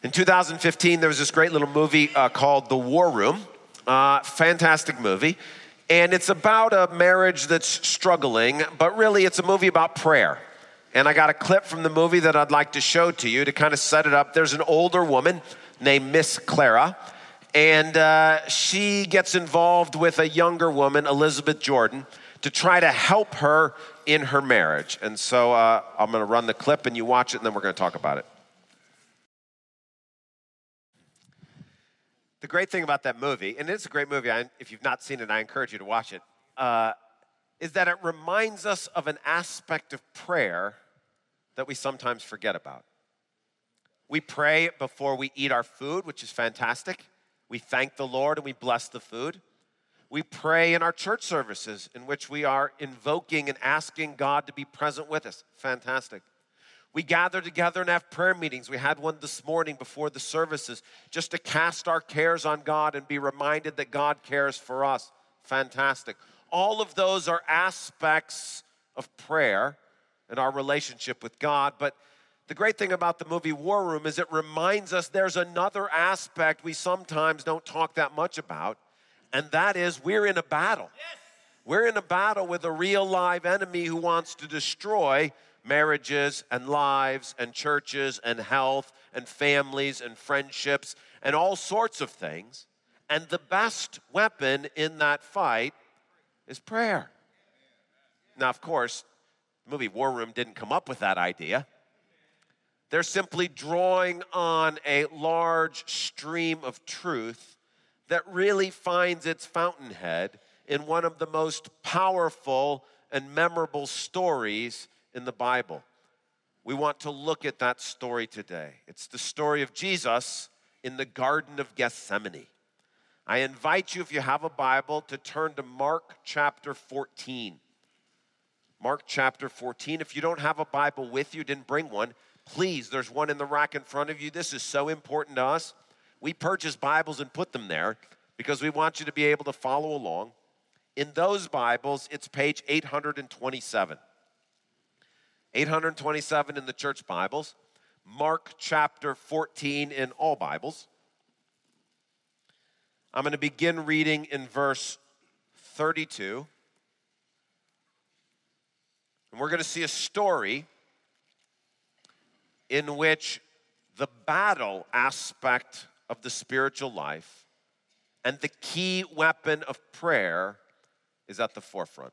In 2015, there was this great little movie uh, called The War Room. Uh, fantastic movie. And it's about a marriage that's struggling, but really it's a movie about prayer. And I got a clip from the movie that I'd like to show to you to kind of set it up. There's an older woman named Miss Clara, and uh, she gets involved with a younger woman, Elizabeth Jordan, to try to help her in her marriage. And so uh, I'm going to run the clip and you watch it, and then we're going to talk about it. The great thing about that movie, and it's a great movie, I, if you've not seen it, I encourage you to watch it, uh, is that it reminds us of an aspect of prayer that we sometimes forget about. We pray before we eat our food, which is fantastic. We thank the Lord and we bless the food. We pray in our church services in which we are invoking and asking God to be present with us. Fantastic. We gather together and have prayer meetings. We had one this morning before the services just to cast our cares on God and be reminded that God cares for us. Fantastic. All of those are aspects of prayer and our relationship with God. But the great thing about the movie War Room is it reminds us there's another aspect we sometimes don't talk that much about, and that is we're in a battle. Yes. We're in a battle with a real live enemy who wants to destroy marriages and lives and churches and health and families and friendships and all sorts of things. And the best weapon in that fight is prayer. Now, of course, the movie War Room didn't come up with that idea. They're simply drawing on a large stream of truth that really finds its fountainhead in one of the most powerful and memorable stories in the Bible. We want to look at that story today. It's the story of Jesus in the Garden of Gethsemane. I invite you, if you have a Bible, to turn to Mark chapter 14. Mark chapter 14. If you don't have a Bible with you, didn't bring one, please, there's one in the rack in front of you. This is so important to us. We purchase Bibles and put them there because we want you to be able to follow along. In those Bibles, it's page 827. 827 in the church Bibles, Mark chapter 14 in all Bibles. I'm going to begin reading in verse 32. And we're going to see a story in which the battle aspect of the spiritual life and the key weapon of prayer is at the forefront.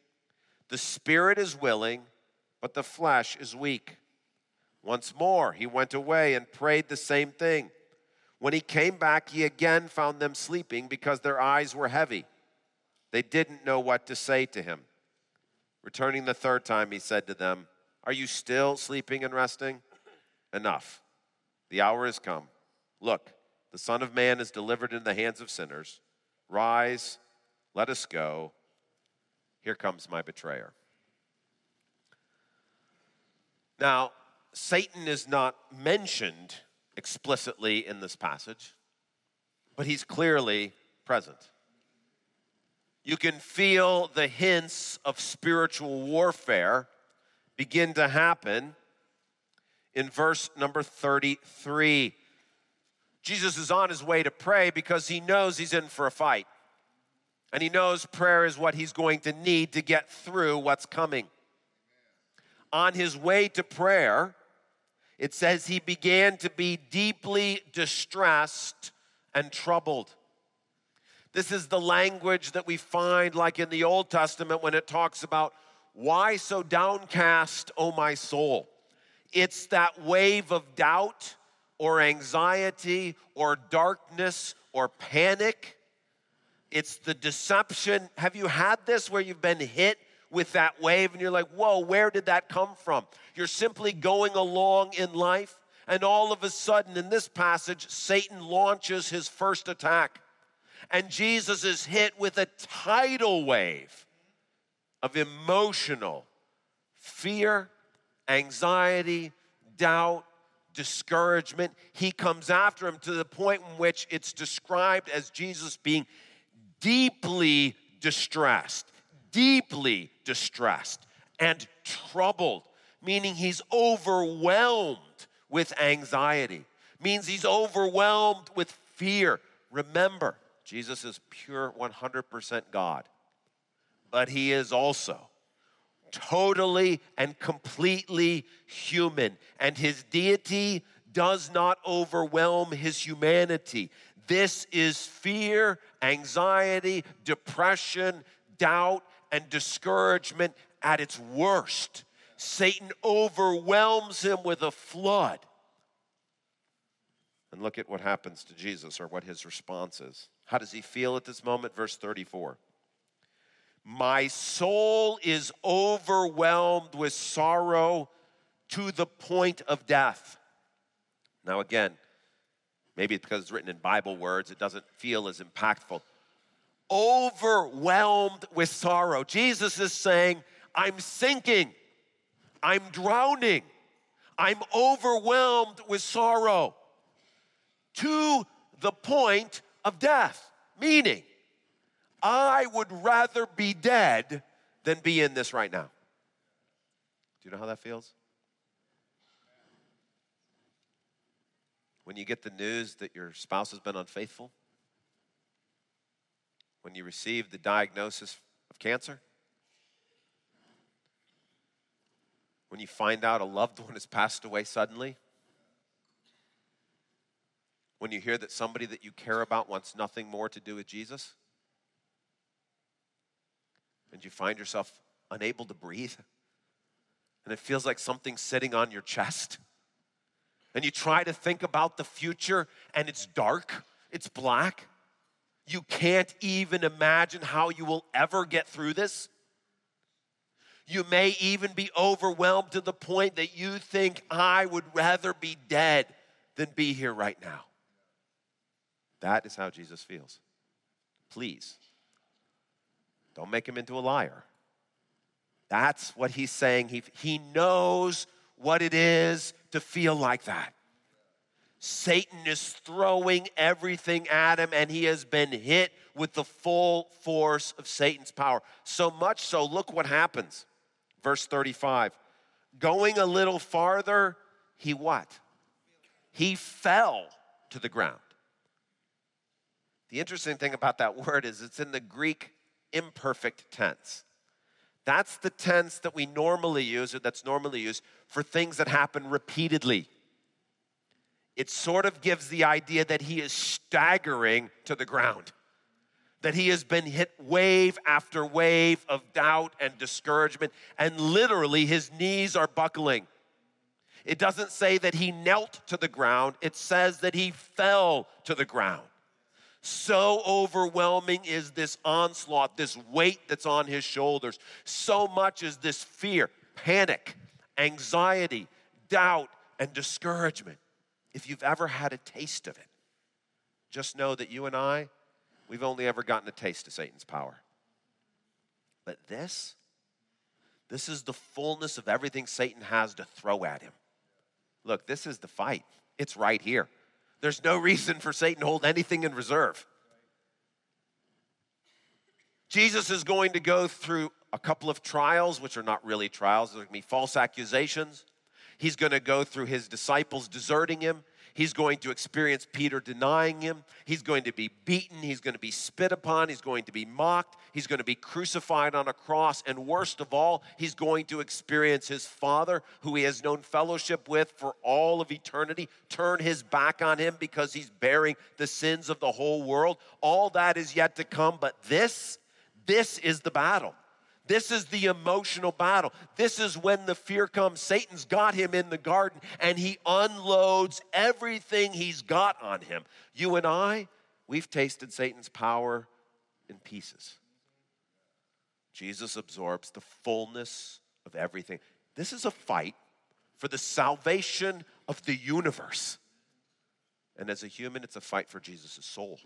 The spirit is willing, but the flesh is weak. Once more, he went away and prayed the same thing. When he came back, he again found them sleeping because their eyes were heavy. They didn't know what to say to him. Returning the third time, he said to them, Are you still sleeping and resting? Enough. The hour has come. Look, the Son of Man is delivered into the hands of sinners. Rise, let us go. Here comes my betrayer. Now, Satan is not mentioned explicitly in this passage, but he's clearly present. You can feel the hints of spiritual warfare begin to happen in verse number 33. Jesus is on his way to pray because he knows he's in for a fight. And he knows prayer is what he's going to need to get through what's coming. On his way to prayer, it says he began to be deeply distressed and troubled. This is the language that we find, like in the Old Testament, when it talks about, Why so downcast, O my soul? It's that wave of doubt or anxiety or darkness or panic. It's the deception. Have you had this where you've been hit with that wave and you're like, whoa, where did that come from? You're simply going along in life, and all of a sudden, in this passage, Satan launches his first attack. And Jesus is hit with a tidal wave of emotional fear, anxiety, doubt, discouragement. He comes after him to the point in which it's described as Jesus being deeply distressed, deeply distressed and troubled, meaning he's overwhelmed with anxiety, means he's overwhelmed with fear. Remember, Jesus is pure 100% God, but he is also totally and completely human, and his deity does not overwhelm his humanity. This is fear, anxiety, depression, doubt, and discouragement at its worst. Satan overwhelms him with a flood. And look at what happens to Jesus or what his response is. How does he feel at this moment? Verse 34. My soul is overwhelmed with sorrow to the point of death. Now, again, maybe it's because it's written in Bible words, it doesn't feel as impactful. Overwhelmed with sorrow. Jesus is saying, I'm sinking, I'm drowning, I'm overwhelmed with sorrow to the point of death. Meaning, I would rather be dead than be in this right now. Do you know how that feels? When you get the news that your spouse has been unfaithful? When you receive the diagnosis of cancer? When you find out a loved one has passed away suddenly? When you hear that somebody that you care about wants nothing more to do with Jesus? and you find yourself unable to breathe, and it feels like something's sitting on your chest, and you try to think about the future, and it's dark, it's black. You can't even imagine how you will ever get through this. You may even be overwhelmed to the point that you think, I would rather be dead than be here right now. That is how Jesus feels. Please don't make him into a liar. That's what he's saying. He, he knows what it is to feel like that. Satan is throwing everything at him, and he has been hit with the full force of Satan's power. So much so, look what happens. Verse 35. Going a little farther, he what? He fell to the ground. The interesting thing about that word is it's in the Greek imperfect tense. That's the tense that we normally use, or that's normally used for things that happen repeatedly. It sort of gives the idea that he is staggering to the ground, that he has been hit wave after wave of doubt and discouragement, and literally his knees are buckling. It doesn't say that he knelt to the ground, it says that he fell to the ground. So overwhelming is this onslaught, this weight that's on his shoulders. So much is this fear, panic, anxiety, doubt, and discouragement. If you've ever had a taste of it, just know that you and I, we've only ever gotten a taste of Satan's power. But this, this is the fullness of everything Satan has to throw at him. Look, this is the fight. It's right here. There's no reason for Satan to hold anything in reserve. Jesus is going to go through a couple of trials, which are not really trials. There's going to be false accusations. He's going to go through his disciples deserting him. He's going to experience Peter denying him. He's going to be beaten. He's going to be spit upon. He's going to be mocked. He's going to be crucified on a cross. And worst of all, he's going to experience his Father, who he has known fellowship with for all of eternity, turn his back on him because he's bearing the sins of the whole world. All that is yet to come. But this, this is the battle. This is the emotional battle. This is when the fear comes. Satan's got him in the garden and he unloads everything he's got on him. You and I, we've tasted Satan's power in pieces. Jesus absorbs the fullness of everything. This is a fight for the salvation of the universe. And as a human, it's a fight for Jesus' soul.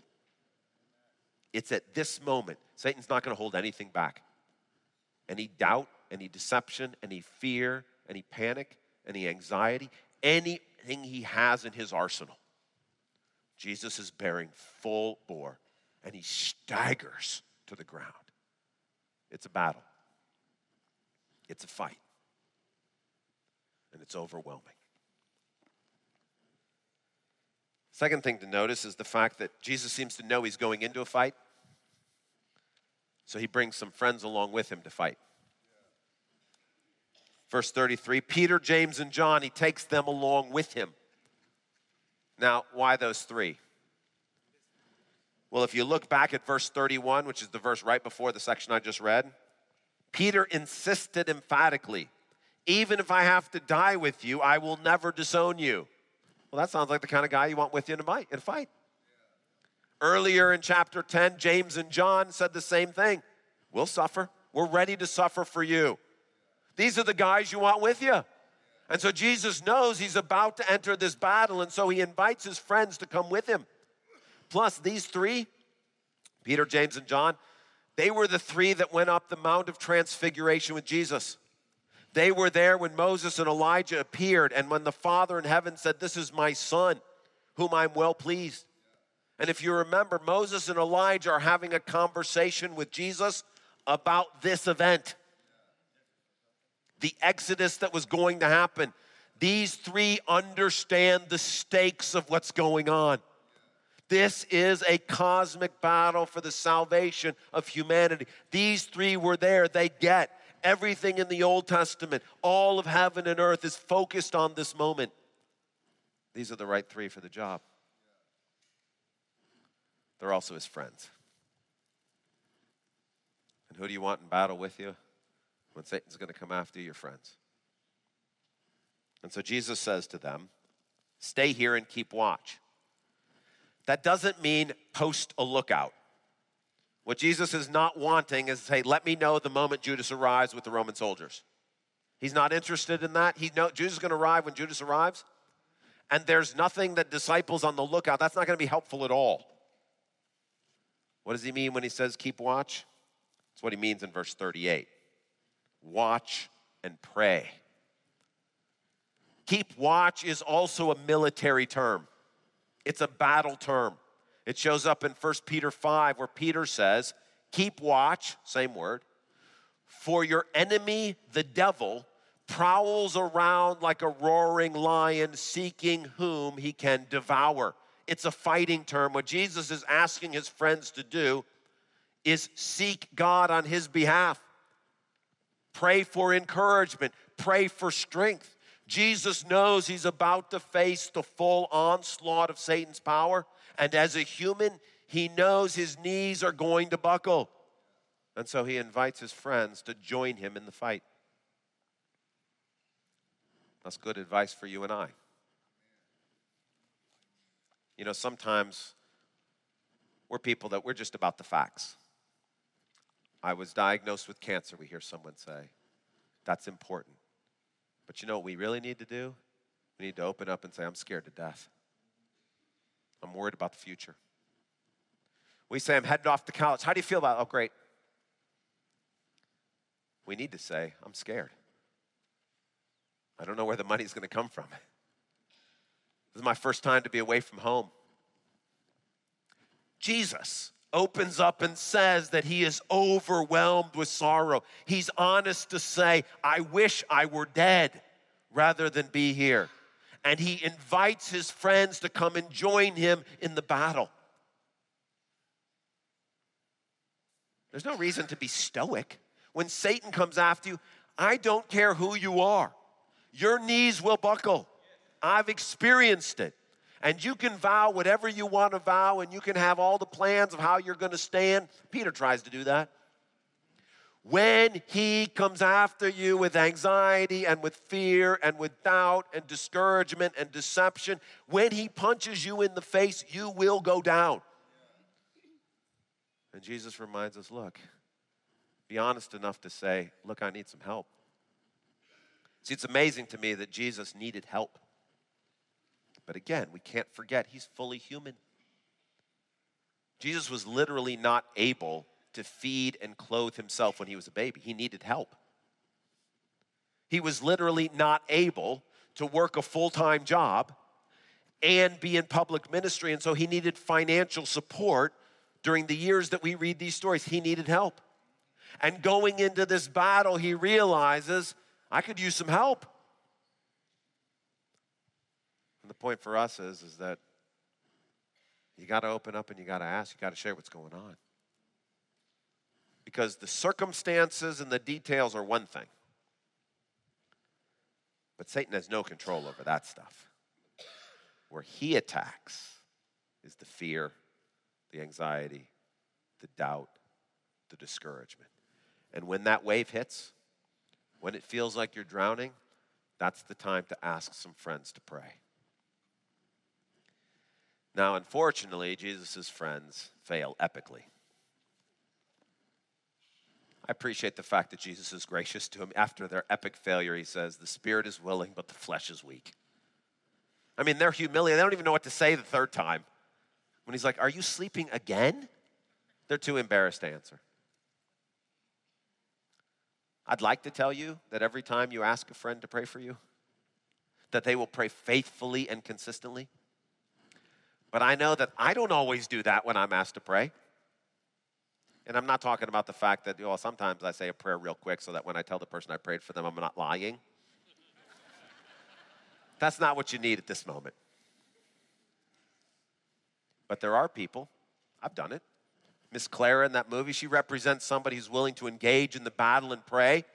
It's at this moment, Satan's not going to hold anything back any doubt, any deception, any fear, any panic, any anxiety, anything he has in his arsenal. Jesus is bearing full bore and he staggers to the ground. It's a battle, it's a fight, and it's overwhelming. Second thing to notice is the fact that Jesus seems to know he's going into a fight. So he brings some friends along with him to fight. Verse 33 Peter, James, and John, he takes them along with him. Now, why those three? Well, if you look back at verse 31, which is the verse right before the section I just read, Peter insisted emphatically, even if I have to die with you, I will never disown you. Well, that sounds like the kind of guy you want with you in a fight. Earlier in chapter 10, James and John said the same thing. We'll suffer. We're ready to suffer for you. These are the guys you want with you. And so Jesus knows he's about to enter this battle, and so he invites his friends to come with him. Plus, these three, Peter, James, and John, they were the three that went up the Mount of Transfiguration with Jesus. They were there when Moses and Elijah appeared, and when the Father in heaven said, This is my son, whom I'm well pleased. And if you remember, Moses and Elijah are having a conversation with Jesus about this event the exodus that was going to happen. These three understand the stakes of what's going on. This is a cosmic battle for the salvation of humanity. These three were there. They get everything in the Old Testament. All of heaven and earth is focused on this moment. These are the right three for the job. They're also his friends. And who do you want in battle with you when Satan's going to come after your friends? And so Jesus says to them, Stay here and keep watch. That doesn't mean post a lookout. What Jesus is not wanting is say, Let me know the moment Judas arrives with the Roman soldiers. He's not interested in that. He know Judas is going to arrive when Judas arrives. And there's nothing that disciples on the lookout, that's not going to be helpful at all. What does he mean when he says keep watch? It's what he means in verse 38 watch and pray. Keep watch is also a military term, it's a battle term. It shows up in 1 Peter 5, where Peter says, Keep watch, same word, for your enemy, the devil, prowls around like a roaring lion seeking whom he can devour it's a fighting term. What Jesus is asking his friends to do is seek God on his behalf. Pray for encouragement, pray for strength. Jesus knows he's about to face the full onslaught of Satan's power, and as a human, he knows his knees are going to buckle. And so he invites his friends to join him in the fight. That's good advice for you and I. You know, sometimes we're people that we're just about the facts. I was diagnosed with cancer, we hear someone say. That's important. But you know what we really need to do? We need to open up and say, I'm scared to death. I'm worried about the future. We say, I'm headed off to college. How do you feel about it? Oh, great. We need to say, I'm scared. I don't know where the money's going to come from. Is my first time to be away from home. Jesus opens up and says that he is overwhelmed with sorrow. He's honest to say, I wish I were dead rather than be here. and he invites his friends to come and join him in the battle. There's no reason to be stoic. When Satan comes after you, I don't care who you are, your knees will buckle. I've experienced it. And you can vow whatever you want to vow, and you can have all the plans of how you're going to stand. Peter tries to do that. When he comes after you with anxiety and with fear and with doubt and discouragement and deception, when he punches you in the face, you will go down. And Jesus reminds us look, be honest enough to say, look, I need some help. See, it's amazing to me that Jesus needed help. But again, we can't forget he's fully human. Jesus was literally not able to feed and clothe himself when he was a baby. He needed help. He was literally not able to work a full time job and be in public ministry. And so he needed financial support during the years that we read these stories. He needed help. And going into this battle, he realizes I could use some help. And the point for us is, is that you got to open up and you got to ask, you got to share what's going on because the circumstances and the details are one thing. But Satan has no control over that stuff. Where he attacks is the fear, the anxiety, the doubt, the discouragement. And when that wave hits, when it feels like you're drowning, that's the time to ask some friends to pray. Now, unfortunately, Jesus' friends fail epically. I appreciate the fact that Jesus is gracious to him. After their epic failure, he says, The spirit is willing, but the flesh is weak. I mean, they're humiliated. They don't even know what to say the third time. When he's like, Are you sleeping again? They're too embarrassed to answer. I'd like to tell you that every time you ask a friend to pray for you, that they will pray faithfully and consistently. But I know that I don't always do that when I'm asked to pray. And I'm not talking about the fact that, well, sometimes I say a prayer real quick so that when I tell the person I prayed for them, I'm not lying. That's not what you need at this moment. But there are people, I've done it. Miss Clara in that movie, she represents somebody who's willing to engage in the battle and pray.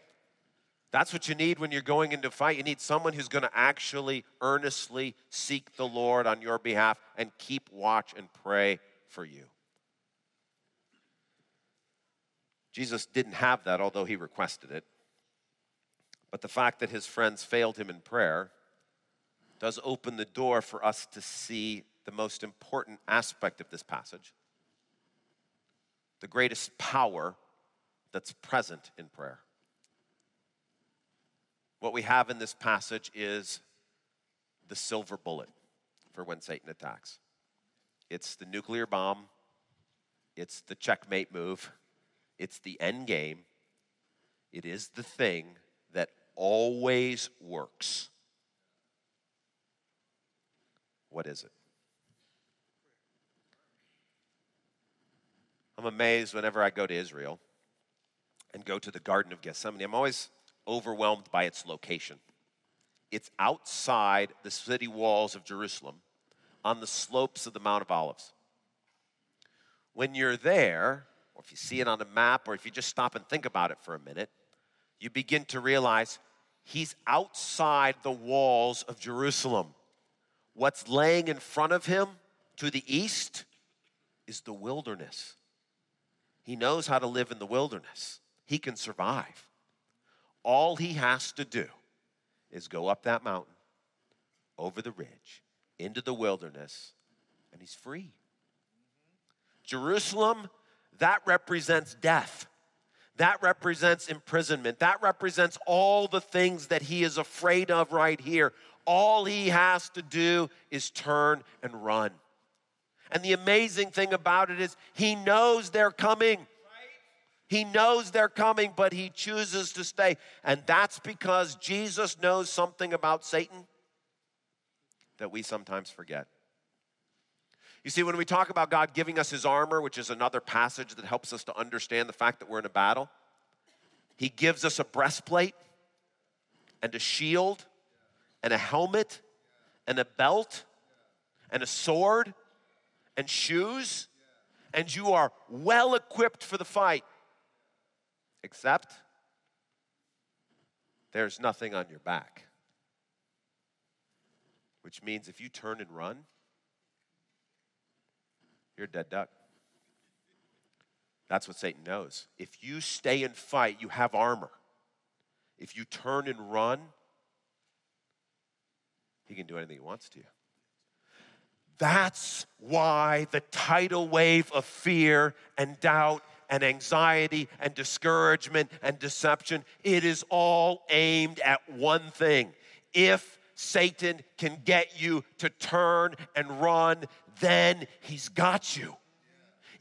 That's what you need when you're going into fight. You need someone who's going to actually earnestly seek the Lord on your behalf and keep watch and pray for you. Jesus didn't have that, although he requested it. But the fact that his friends failed him in prayer does open the door for us to see the most important aspect of this passage the greatest power that's present in prayer. What we have in this passage is the silver bullet for when Satan attacks. It's the nuclear bomb, it's the checkmate move, it's the end game. It is the thing that always works. What is it? I'm amazed whenever I go to Israel and go to the Garden of Gethsemane. I'm always overwhelmed by its location. It's outside the city walls of Jerusalem on the slopes of the Mount of Olives. When you're there, or if you see it on a map, or if you just stop and think about it for a minute, you begin to realize he's outside the walls of Jerusalem. What's laying in front of him to the east is the wilderness. He knows how to live in the wilderness, he can survive. All he has to do is go up that mountain, over the ridge, into the wilderness, and he's free. Jerusalem that represents death. That represents imprisonment. That represents all the things that he is afraid of right here. All he has to do is turn and run. And the amazing thing about it is he knows they're coming. He knows they're coming, but he chooses to stay. And that's because Jesus knows something about Satan that we sometimes forget. You see, when we talk about God giving us his armor, which is another passage that helps us to understand the fact that we're in a battle, he gives us a breastplate and a shield and a helmet and a belt and a sword and shoes, and you are well equipped for the fight. Except there's nothing on your back. Which means if you turn and run, you're a dead duck. That's what Satan knows. If you stay and fight, you have armor. If you turn and run, he can do anything he wants to you. That's why the tidal wave of fear and doubt and anxiety and discouragement and deception, it is all aimed at one thing. If Satan can get you to turn and run, then he's got you.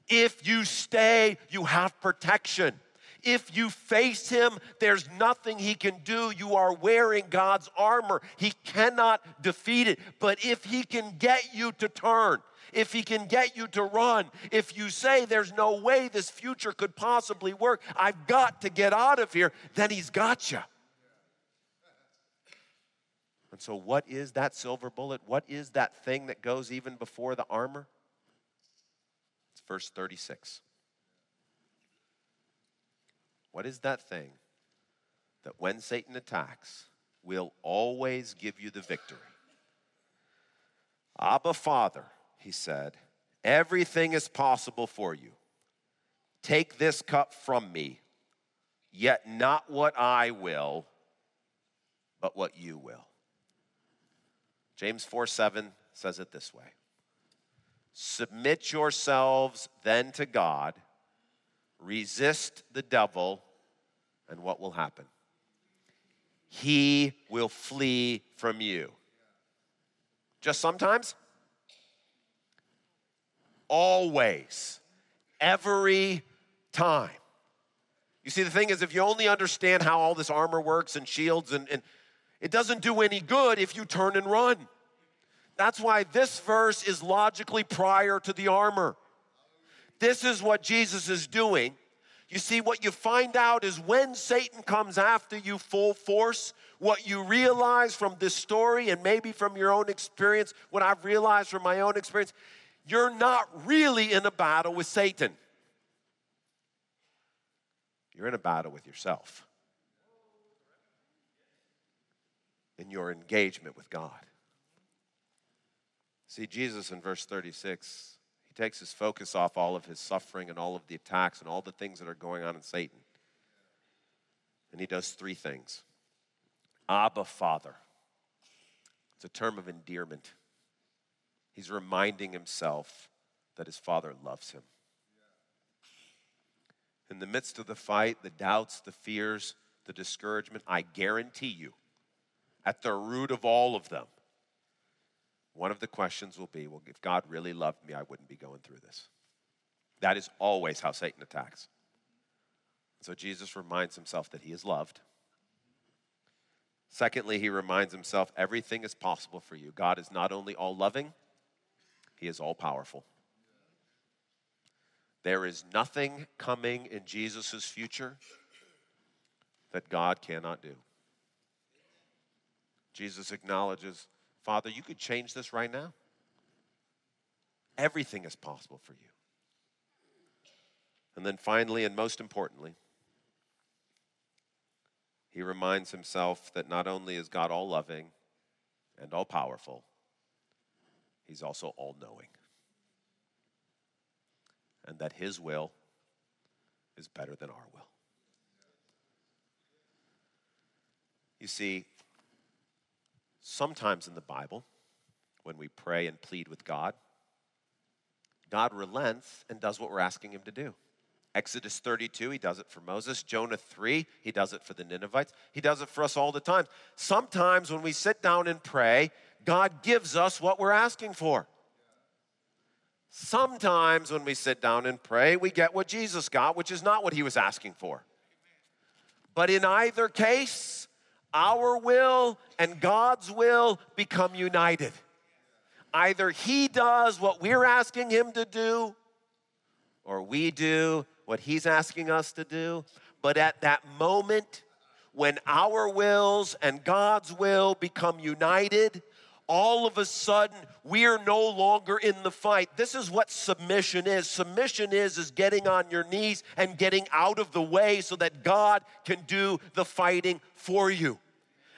If you stay, you have protection. If you face him, there's nothing he can do. You are wearing God's armor. He cannot defeat it. But if he can get you to turn, if he can get you to run, if you say there's no way this future could possibly work, I've got to get out of here, then he's got you. And so, what is that silver bullet? What is that thing that goes even before the armor? It's verse 36. What is that thing that when Satan attacks, will always give you the victory? Abba, Father, he said, everything is possible for you. Take this cup from me, yet not what I will, but what you will. James 4 7 says it this way Submit yourselves then to God, resist the devil, and what will happen? He will flee from you. Just sometimes? Always. Every time. You see, the thing is, if you only understand how all this armor works and shields and, and it doesn't do any good if you turn and run. That's why this verse is logically prior to the armor. This is what Jesus is doing. You see, what you find out is when Satan comes after you full force, what you realize from this story and maybe from your own experience, what I've realized from my own experience, you're not really in a battle with Satan. You're in a battle with yourself. in your engagement with God. See, Jesus in verse 36, he takes his focus off all of his suffering and all of the attacks and all the things that are going on in Satan. And he does three things Abba, Father. It's a term of endearment. He's reminding himself that his father loves him. In the midst of the fight, the doubts, the fears, the discouragement, I guarantee you, at the root of all of them, one of the questions will be well, if God really loved me, I wouldn't be going through this. That is always how Satan attacks. So Jesus reminds himself that he is loved. Secondly, he reminds himself everything is possible for you. God is not only all loving, he is all powerful. There is nothing coming in Jesus' future that God cannot do. Jesus acknowledges, Father, you could change this right now. Everything is possible for you. And then finally, and most importantly, he reminds himself that not only is God all loving and all powerful, he's also all knowing. And that his will is better than our will. You see, Sometimes in the Bible, when we pray and plead with God, God relents and does what we're asking him to do. Exodus 32, he does it for Moses. Jonah 3, he does it for the Ninevites. He does it for us all the time. Sometimes when we sit down and pray, God gives us what we're asking for. Sometimes when we sit down and pray, we get what Jesus got, which is not what he was asking for. But in either case, our will and God's will become united. Either He does what we're asking Him to do, or we do what He's asking us to do. But at that moment, when our wills and God's will become united, all of a sudden we're no longer in the fight. This is what submission is. Submission is is getting on your knees and getting out of the way so that God can do the fighting for you.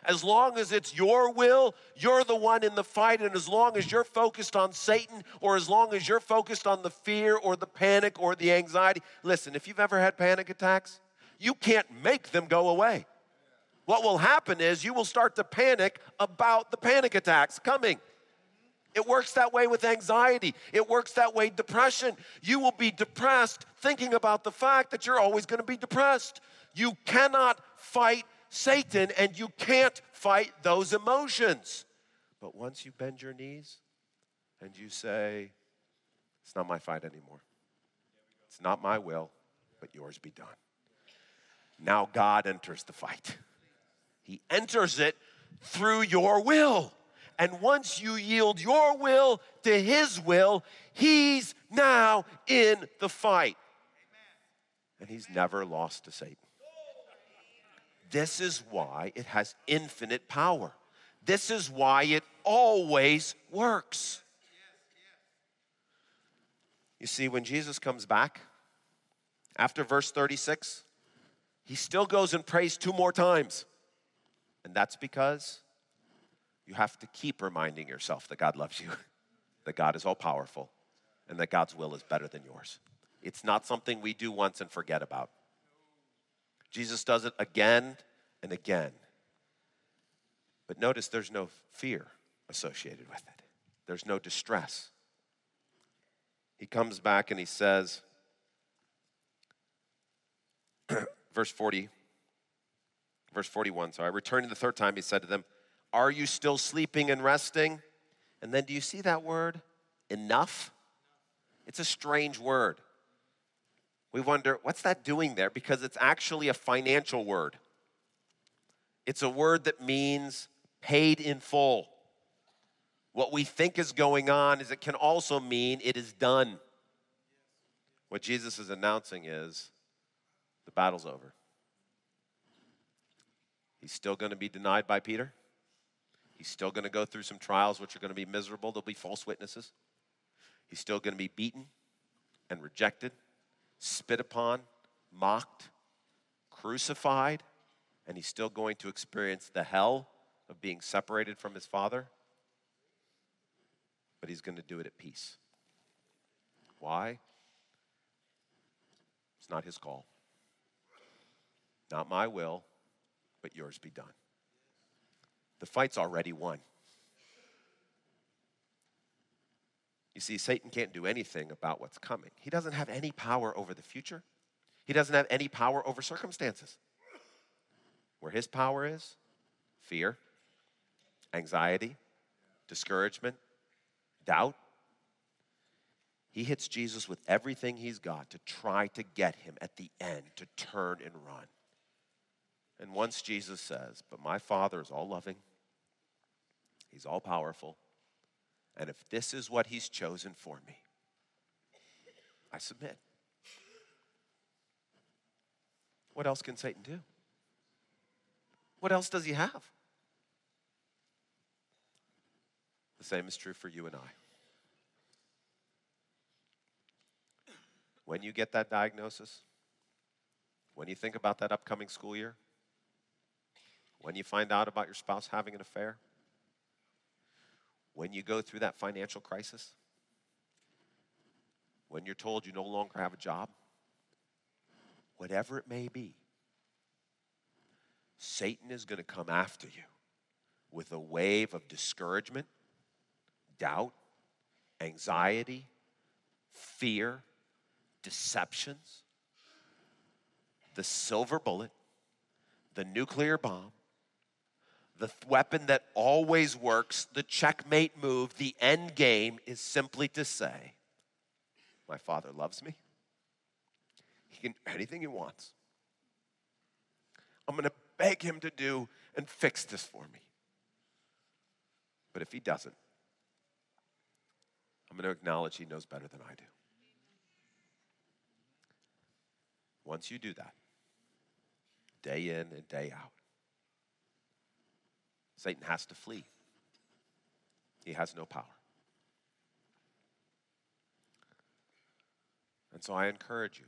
As long as it's your will, you're the one in the fight. And as long as you're focused on Satan, or as long as you're focused on the fear or the panic or the anxiety, listen, if you've ever had panic attacks, you can't make them go away. What will happen is you will start to panic about the panic attacks coming. It works that way with anxiety. It works that way depression. You will be depressed thinking about the fact that you're always going to be depressed. You cannot fight Satan and you can't fight those emotions. But once you bend your knees and you say, It's not my fight anymore, it's not my will, but yours be done. Now God enters the fight. He enters it through your will. And once you yield your will to His will, He's now in the fight. And He's never lost to Satan. This is why it has infinite power. This is why it always works. You see, when Jesus comes back, after verse 36, he still goes and prays two more times. And that's because you have to keep reminding yourself that God loves you, that God is all powerful, and that God's will is better than yours. It's not something we do once and forget about. Jesus does it again and again. But notice there's no fear associated with it, there's no distress. He comes back and he says, verse 40, verse 41, So sorry, returning the third time, he said to them, Are you still sleeping and resting? And then do you see that word, enough? It's a strange word we wonder, what's that doing there? Because it's actually a financial word. It's a word that means paid in full. What we think is going on is it can also mean it is done. What Jesus is announcing is the battle's over. He's still going to be denied by Peter. He's still going to go through some trials which are going to be miserable. There'll be false witnesses. He's still going to be beaten and rejected spit upon, mocked, crucified, and he's still going to experience the hell of being separated from his father. But he's going to do it at peace. Why? It's not his call. Not my will, but yours be done. The fight's already won. You see, Satan can't do anything about what's coming. He doesn't have any power over the future, he doesn't have any power over circumstances. Where his power is fear, anxiety, discouragement, doubt. He hits Jesus with everything he's got to try to get him at the end to turn and run. And once Jesus says, But my Father is all loving, He's all powerful, and if this is what He's chosen for me, I submit. What else can Satan do? What else does he have? The same is true for you and I. When you get that diagnosis, when you think about that upcoming school year, when you find out about your spouse having an affair, when you go through that financial crisis, when you're told you no longer have a job, whatever it may be, Satan is going to come after you with a wave of discouragement, doubt, anxiety, fear, deceptions, the silver bullet, the nuclear bomb, the weapon that always works, the checkmate move, the end game is simply to say, My father loves me. He can do anything he wants. I'm going to beg him to do and fix this for me. But if he doesn't, I'm going to acknowledge he knows better than I do. Once you do that, day in and day out, Satan has to flee. he has no power. And so I encourage you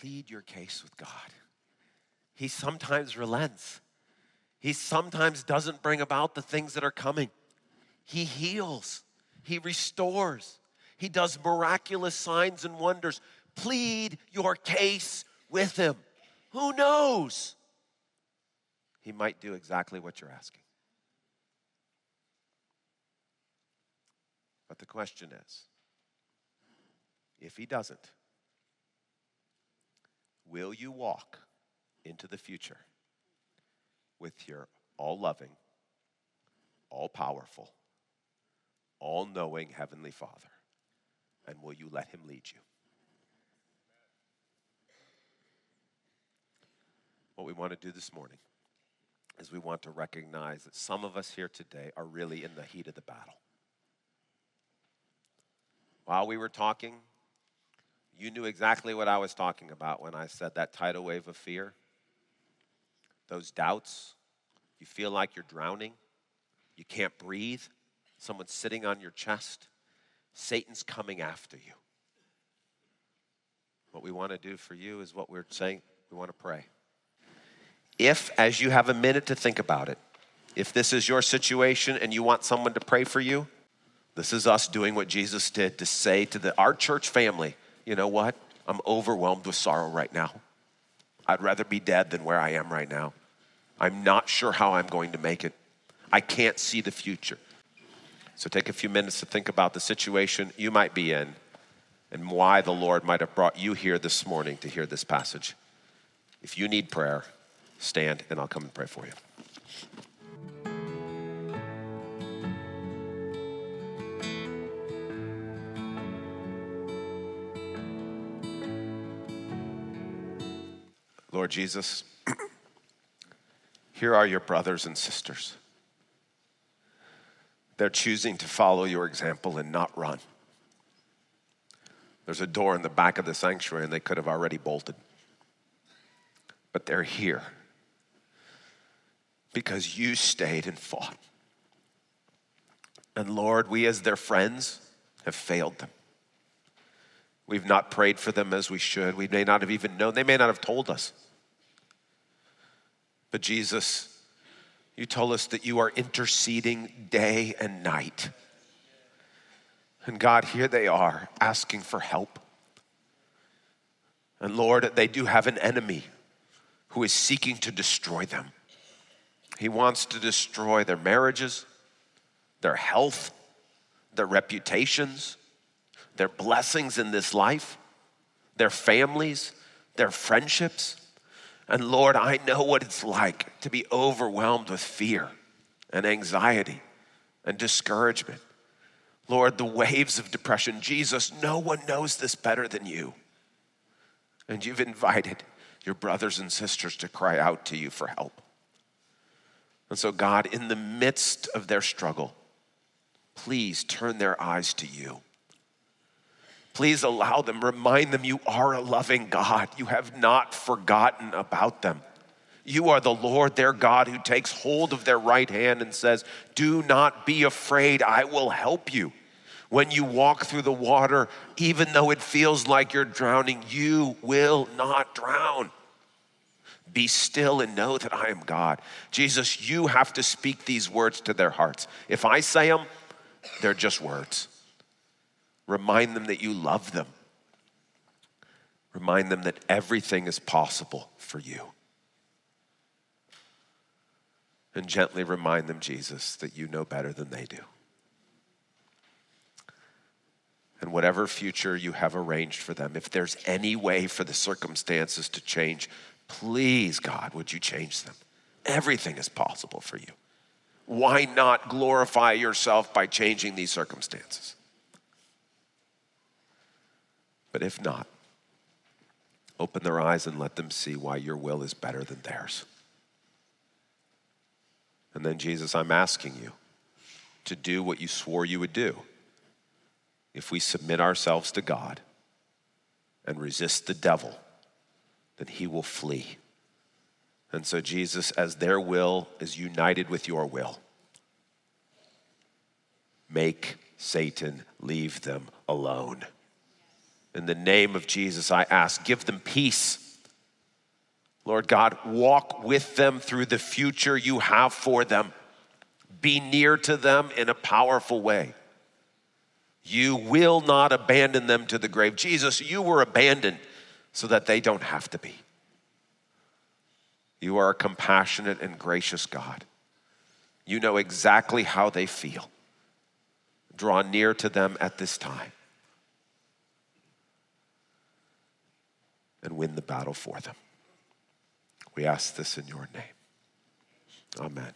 plead your case with God. He sometimes relents, He sometimes doesn't bring about the things that are coming. He heals, He restores, He does miraculous signs and wonders. Plead your case with Him. Who knows? He might do exactly what you're asking. But the question is if He doesn't, will you walk into the future with your all loving, all powerful, all knowing Heavenly Father? And will you let Him lead you? What we want to do this morning is we want to recognize that some of us here today are really in the heat of the battle. While we were talking, you knew exactly what I was talking about when I said that tidal wave of fear. Those doubts, you feel like you're drowning, you can't breathe, someone's sitting on your chest, Satan's coming after you. What we want to do for you is what we're saying, we want to pray. If, as you have a minute to think about it, if this is your situation and you want someone to pray for you, this is us doing what Jesus did to say to the, our church family, you know what? I'm overwhelmed with sorrow right now. I'd rather be dead than where I am right now. I'm not sure how I'm going to make it. I can't see the future. So take a few minutes to think about the situation you might be in and why the Lord might have brought you here this morning to hear this passage. If you need prayer, stand and I'll come and pray for you. Lord Jesus, here are your brothers and sisters. They're choosing to follow your example and not run. There's a door in the back of the sanctuary, and they could have already bolted. But they're here because you stayed and fought. And Lord, we as their friends have failed them. We've not prayed for them as we should. We may not have even known. They may not have told us. But Jesus, you told us that you are interceding day and night. And God, here they are asking for help. And Lord, they do have an enemy who is seeking to destroy them. He wants to destroy their marriages, their health, their reputations, their blessings in this life, their families, their friendships. And Lord, I know what it's like to be overwhelmed with fear and anxiety and discouragement. Lord, the waves of depression, Jesus, no one knows this better than you. And you've invited your brothers and sisters to cry out to you for help. And so, God, in the midst of their struggle, please turn their eyes to you. Please allow them, remind them you are a loving God. You have not forgotten about them. You are the Lord their God who takes hold of their right hand and says, Do not be afraid, I will help you. When you walk through the water, even though it feels like you're drowning, you will not drown. Be still and know that I am God. Jesus, you have to speak these words to their hearts. If I say them, they're just words. Remind them that you love them. Remind them that everything is possible for you. And gently remind them, Jesus, that you know better than they do. And whatever future you have arranged for them, if there's any way for the circumstances to change, please, God, would you change them? Everything is possible for you. Why not glorify yourself by changing these circumstances? But if not, open their eyes and let them see why your will is better than theirs. And then, Jesus, I'm asking you to do what you swore you would do. If we submit ourselves to God and resist the devil, he will flee. And so, Jesus, as their will is united with your will, make Satan leave them alone. In the name of Jesus, I ask, give them peace. Lord God, walk with them through the future you have for them. Be near to them in a powerful way. You will not abandon them to the grave. Jesus, you were abandoned so that they don't have to be. You are a compassionate and gracious God. You know exactly how they feel. Draw near to them at this time and win the battle for them. We ask this in your name. Amen.